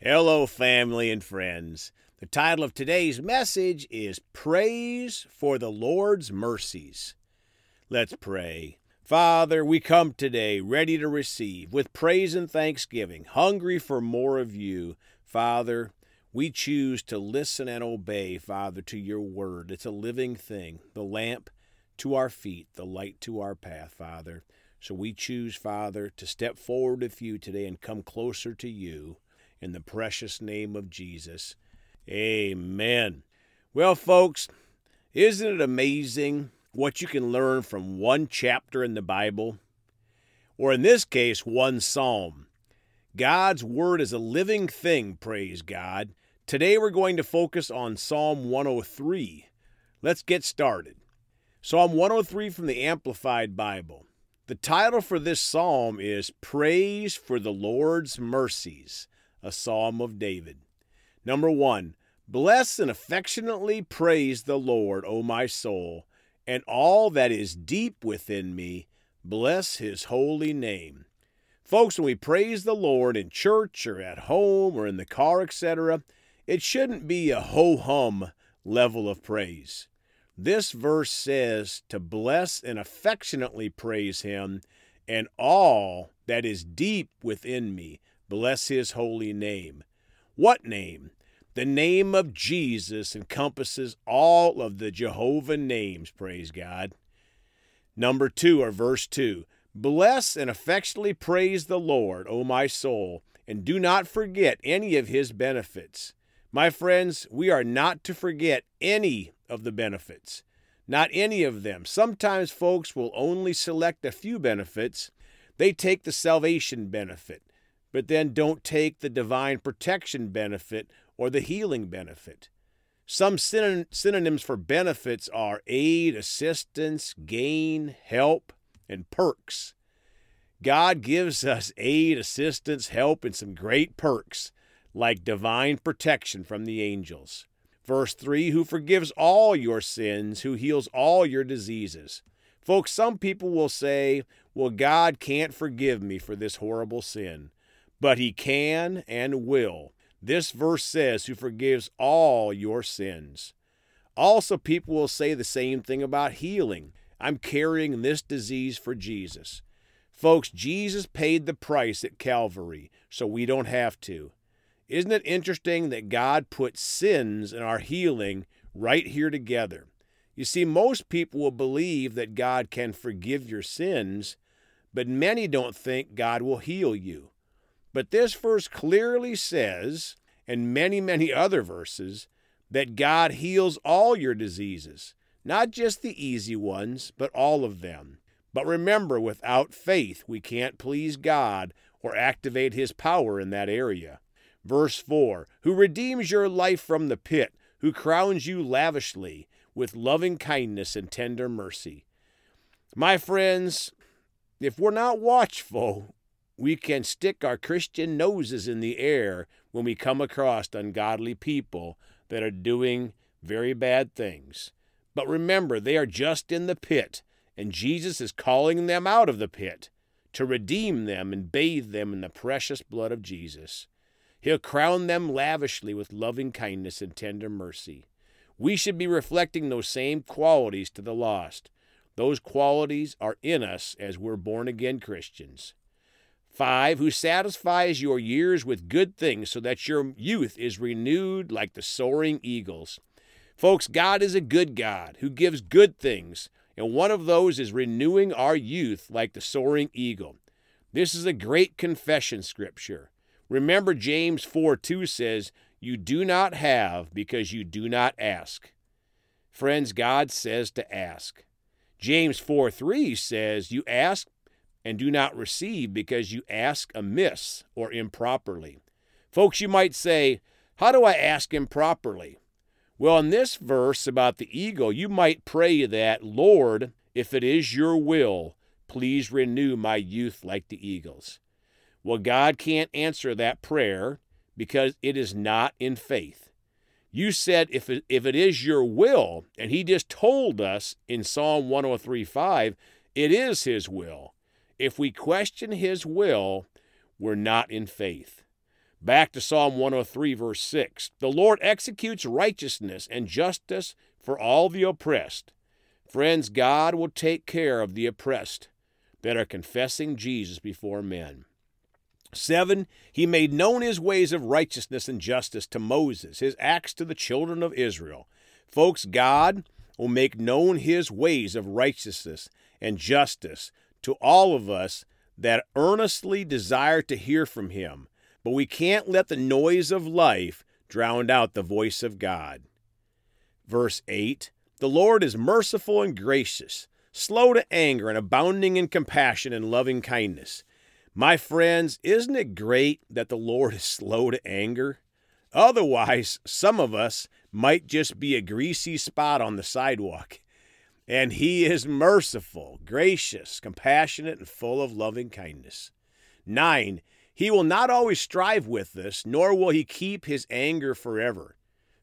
Hello, family and friends. The title of today's message is Praise for the Lord's Mercies. Let's pray. Father, we come today ready to receive with praise and thanksgiving, hungry for more of you. Father, we choose to listen and obey, Father, to your word. It's a living thing, the lamp to our feet, the light to our path, Father. So we choose, Father, to step forward with you today and come closer to you in the precious name of Jesus. Amen. Well, folks, isn't it amazing what you can learn from one chapter in the Bible? Or in this case, one psalm. God's Word is a living thing, praise God. Today we're going to focus on Psalm 103. Let's get started. Psalm 103 from the Amplified Bible. The title for this psalm is Praise for the Lord's Mercies a psalm of David. Number one, bless and affectionately praise the Lord, O my soul, and all that is deep within me, bless his holy name. Folks, when we praise the Lord in church or at home or in the car, etc., it shouldn't be a ho hum level of praise. This verse says to bless and affectionately praise him and all that is deep within me. Bless his holy name. What name? The name of Jesus encompasses all of the Jehovah names, praise God. Number two, or verse two Bless and affectionately praise the Lord, O my soul, and do not forget any of his benefits. My friends, we are not to forget any of the benefits. Not any of them. Sometimes folks will only select a few benefits. They take the salvation benefit but then don't take the divine protection benefit or the healing benefit. Some synonyms for benefits are aid, assistance, gain, help, and perks. God gives us aid, assistance, help, and some great perks, like divine protection from the angels. Verse 3 Who forgives all your sins, who heals all your diseases. Folks, some people will say, Well, God can't forgive me for this horrible sin but he can and will. This verse says, who forgives all your sins. Also, people will say the same thing about healing. I'm carrying this disease for Jesus. Folks, Jesus paid the price at Calvary, so we don't have to. Isn't it interesting that God put sins and our healing right here together? You see, most people will believe that God can forgive your sins, but many don't think God will heal you. But this verse clearly says, and many, many other verses, that God heals all your diseases, not just the easy ones, but all of them. But remember, without faith, we can't please God or activate His power in that area. Verse 4 Who redeems your life from the pit, who crowns you lavishly with loving kindness and tender mercy. My friends, if we're not watchful, we can stick our Christian noses in the air when we come across ungodly people that are doing very bad things. But remember, they are just in the pit, and Jesus is calling them out of the pit to redeem them and bathe them in the precious blood of Jesus. He'll crown them lavishly with loving kindness and tender mercy. We should be reflecting those same qualities to the lost. Those qualities are in us as we're born again Christians. 5. Who satisfies your years with good things so that your youth is renewed like the soaring eagles. Folks, God is a good God who gives good things, and one of those is renewing our youth like the soaring eagle. This is a great confession scripture. Remember, James 4 2 says, You do not have because you do not ask. Friends, God says to ask. James 4 3 says, You ask and do not receive because you ask amiss or improperly. Folks, you might say, How do I ask improperly? Well, in this verse about the eagle, you might pray that, Lord, if it is your will, please renew my youth like the eagles. Well, God can't answer that prayer because it is not in faith. You said if it, if it is your will, and He just told us in Psalm 103 5, it is His will. If we question his will, we're not in faith. Back to Psalm 103, verse 6. The Lord executes righteousness and justice for all the oppressed. Friends, God will take care of the oppressed that are confessing Jesus before men. Seven, he made known his ways of righteousness and justice to Moses, his acts to the children of Israel. Folks, God will make known his ways of righteousness and justice to all of us that earnestly desire to hear from him but we can't let the noise of life drown out the voice of God. Verse 8 The Lord is merciful and gracious, slow to anger, and abounding in compassion and loving kindness. My friends, isn't it great that the Lord is slow to anger? Otherwise, some of us might just be a greasy spot on the sidewalk. And He is merciful, gracious, compassionate, and full of loving kindness. 9. He will not always strive with us, nor will he keep his anger forever.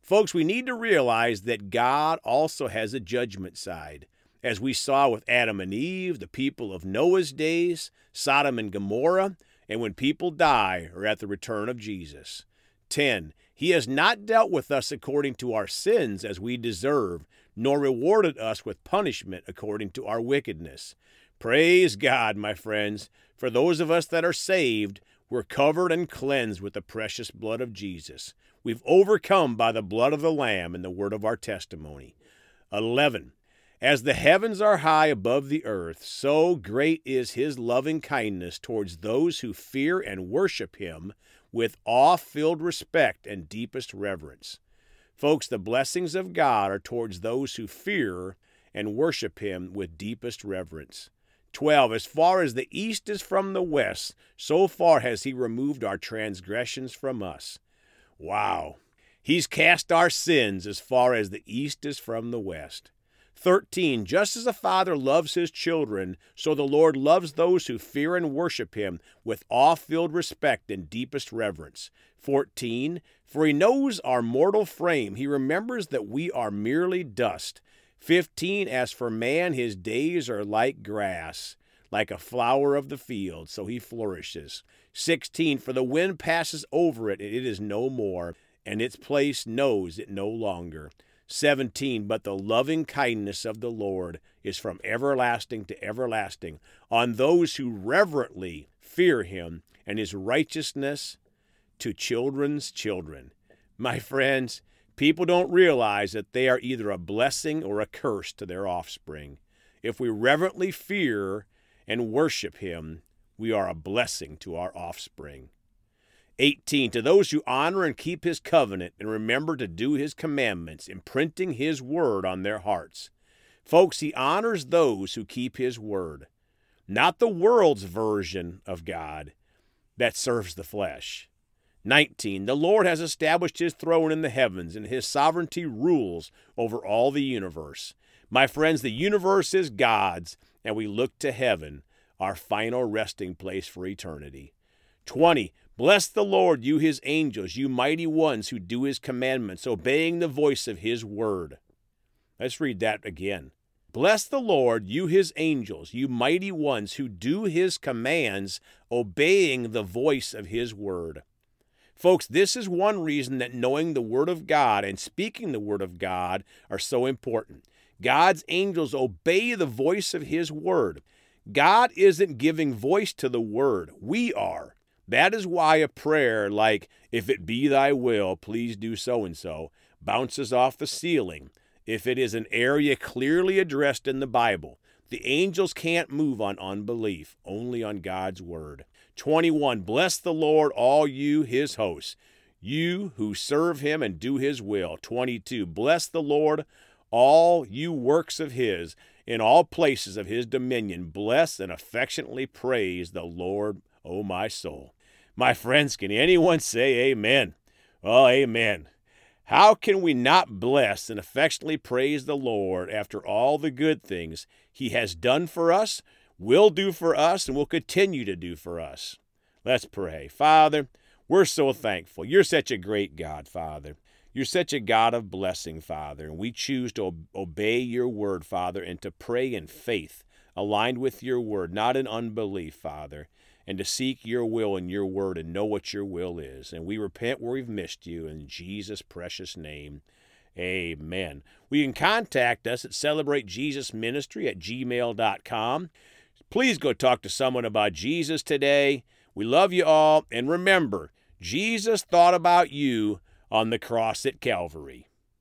Folks, we need to realize that God also has a judgment side. As we saw with Adam and Eve, the people of Noah's days, Sodom and Gomorrah, and when people die or at the return of Jesus. 10. He has not dealt with us according to our sins as we deserve, nor rewarded us with punishment according to our wickedness. Praise God, my friends. For those of us that are saved, we're covered and cleansed with the precious blood of Jesus. We've overcome by the blood of the Lamb and the word of our testimony. 11. As the heavens are high above the earth, so great is his loving kindness towards those who fear and worship him with awe filled respect and deepest reverence. Folks, the blessings of God are towards those who fear and worship him with deepest reverence. 12 As far as the east is from the west, so far has he removed our transgressions from us. Wow. He's cast our sins as far as the east is from the west. 13 Just as a father loves his children, so the Lord loves those who fear and worship him with awe filled respect and deepest reverence. 14 For he knows our mortal frame, he remembers that we are merely dust. 15 As for man, his days are like grass, like a flower of the field, so he flourishes. 16 For the wind passes over it, and it is no more, and its place knows it no longer. 17 But the loving kindness of the Lord is from everlasting to everlasting on those who reverently fear him, and his righteousness to children's children. My friends, People don't realize that they are either a blessing or a curse to their offspring. If we reverently fear and worship Him, we are a blessing to our offspring. 18. To those who honor and keep His covenant and remember to do His commandments, imprinting His word on their hearts. Folks, He honors those who keep His word, not the world's version of God that serves the flesh. 19. The Lord has established his throne in the heavens, and his sovereignty rules over all the universe. My friends, the universe is God's, and we look to heaven, our final resting place for eternity. 20. Bless the Lord, you his angels, you mighty ones who do his commandments, obeying the voice of his word. Let's read that again. Bless the Lord, you his angels, you mighty ones who do his commands, obeying the voice of his word. Folks, this is one reason that knowing the Word of God and speaking the Word of God are so important. God's angels obey the voice of His Word. God isn't giving voice to the Word, we are. That is why a prayer like, If it be thy will, please do so and so, bounces off the ceiling. If it is an area clearly addressed in the Bible, the angels can't move on unbelief, only on God's Word. 21 Bless the Lord, all you his hosts, you who serve him and do his will. 22 Bless the Lord, all you works of his, in all places of his dominion. Bless and affectionately praise the Lord, O my soul. My friends, can anyone say amen? Oh, amen. How can we not bless and affectionately praise the Lord after all the good things he has done for us will do for us and will continue to do for us. Let's pray. Father, we're so thankful. You're such a great God, Father. You're such a God of blessing, Father, and we choose to obey your word, Father, and to pray in faith, aligned with your word, not in unbelief, Father. and to seek your will and your word and know what your will is. And we repent where we've missed you in Jesus' precious name. Amen. We can contact us at celebratejesusministry at gmail.com. Please go talk to someone about Jesus today. We love you all. And remember, Jesus thought about you on the cross at Calvary.